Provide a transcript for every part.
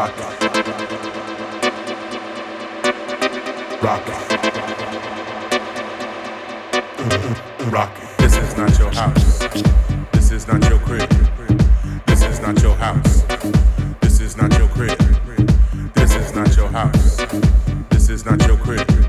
rock, rock, rock. This is not your house. This is not your crib. This is not your house. This is not your crib. This is not your house. This is not your crib.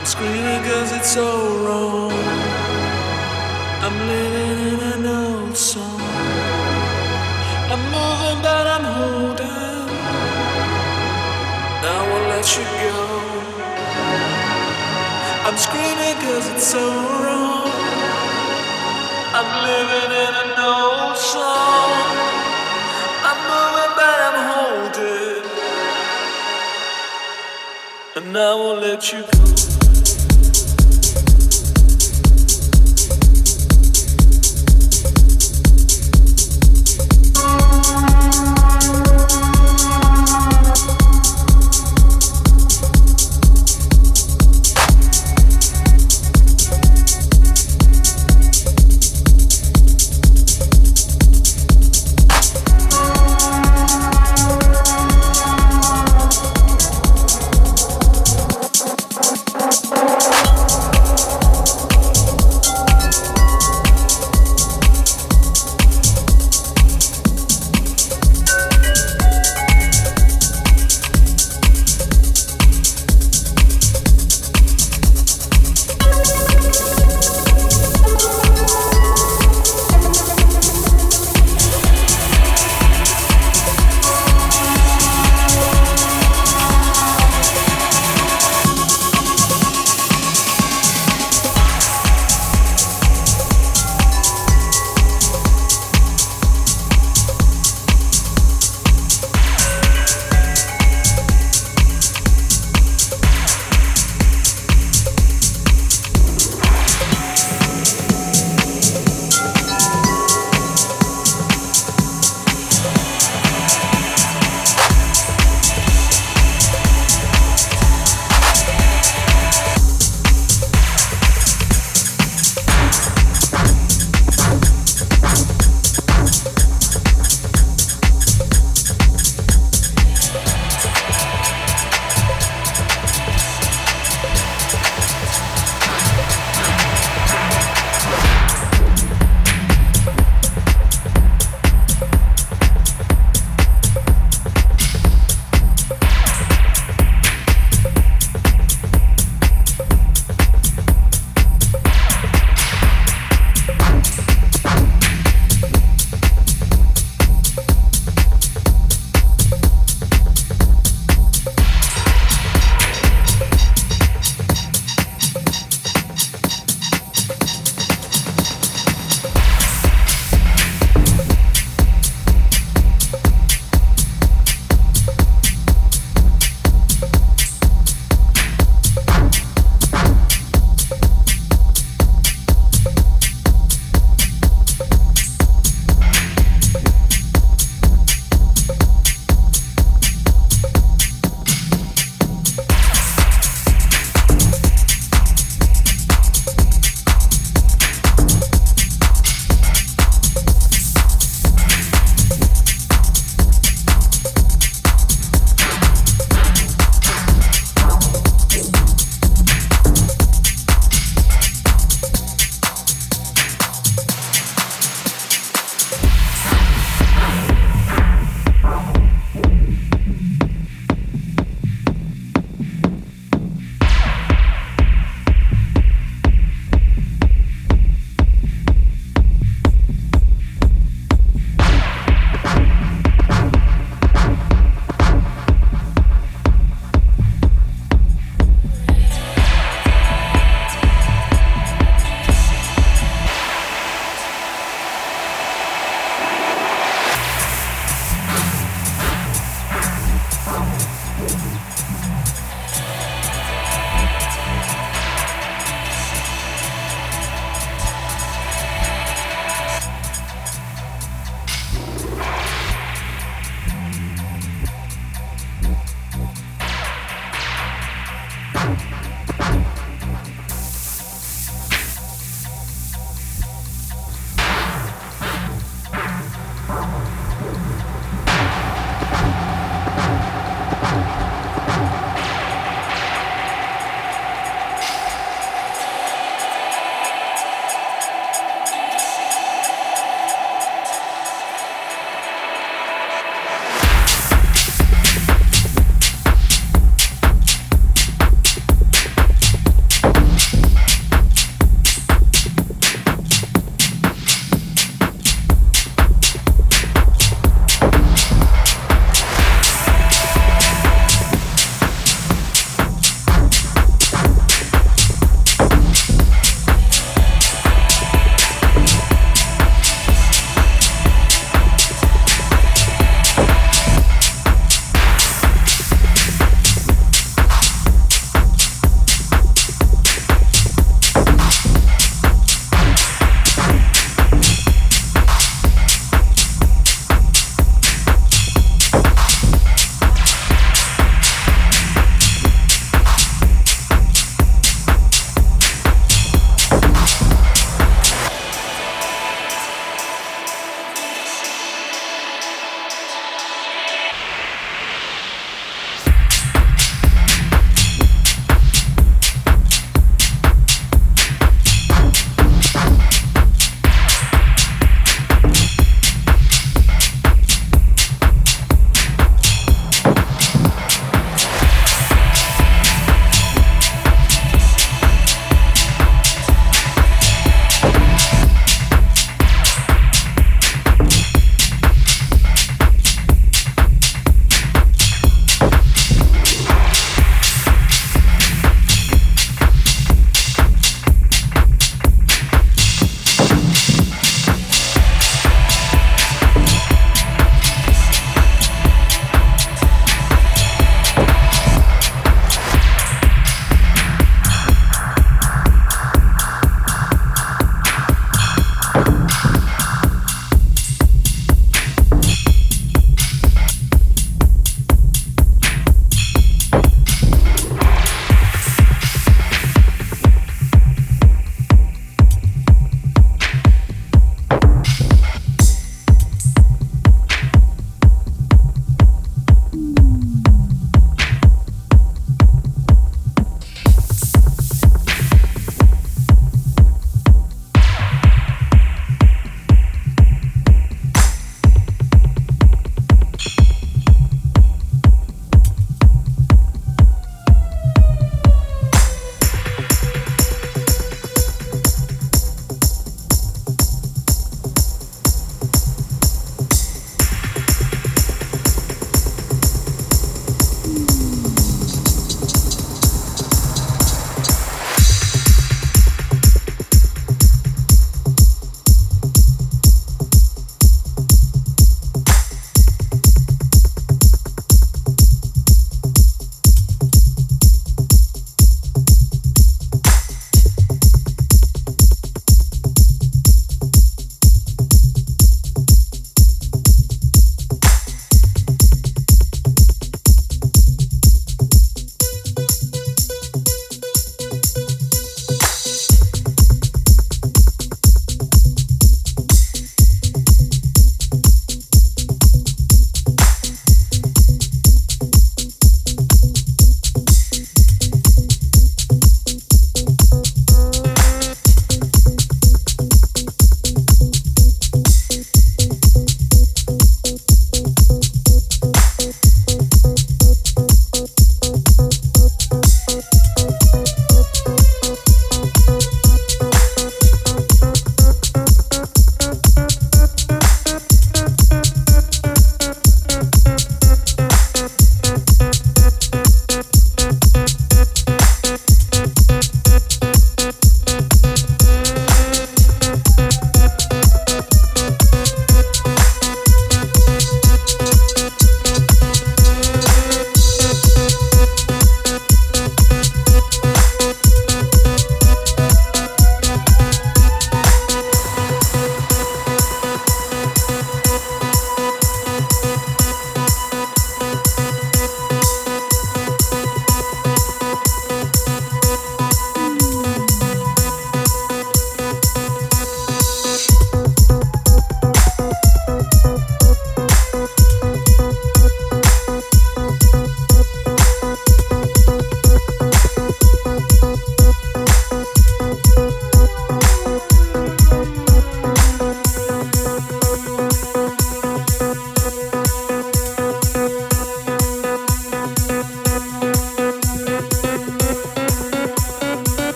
I'm screaming cause it's so wrong. I'm living in an old song. I'm moving but I'm holding. Now I won't let you go. I'm screaming cause it's so wrong. I'm living in an old song. I'm moving but I'm holding. And now I won't let you go.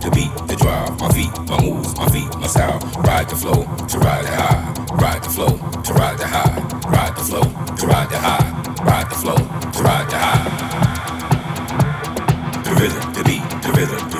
the beat, the drive, my feet, my moves, my feet, my style. Ride the flow, to ride the high, ride the flow, to ride the high, ride the flow, to ride the high, ride the flow, to ride the high. The rhythm, the beat, the rhythm.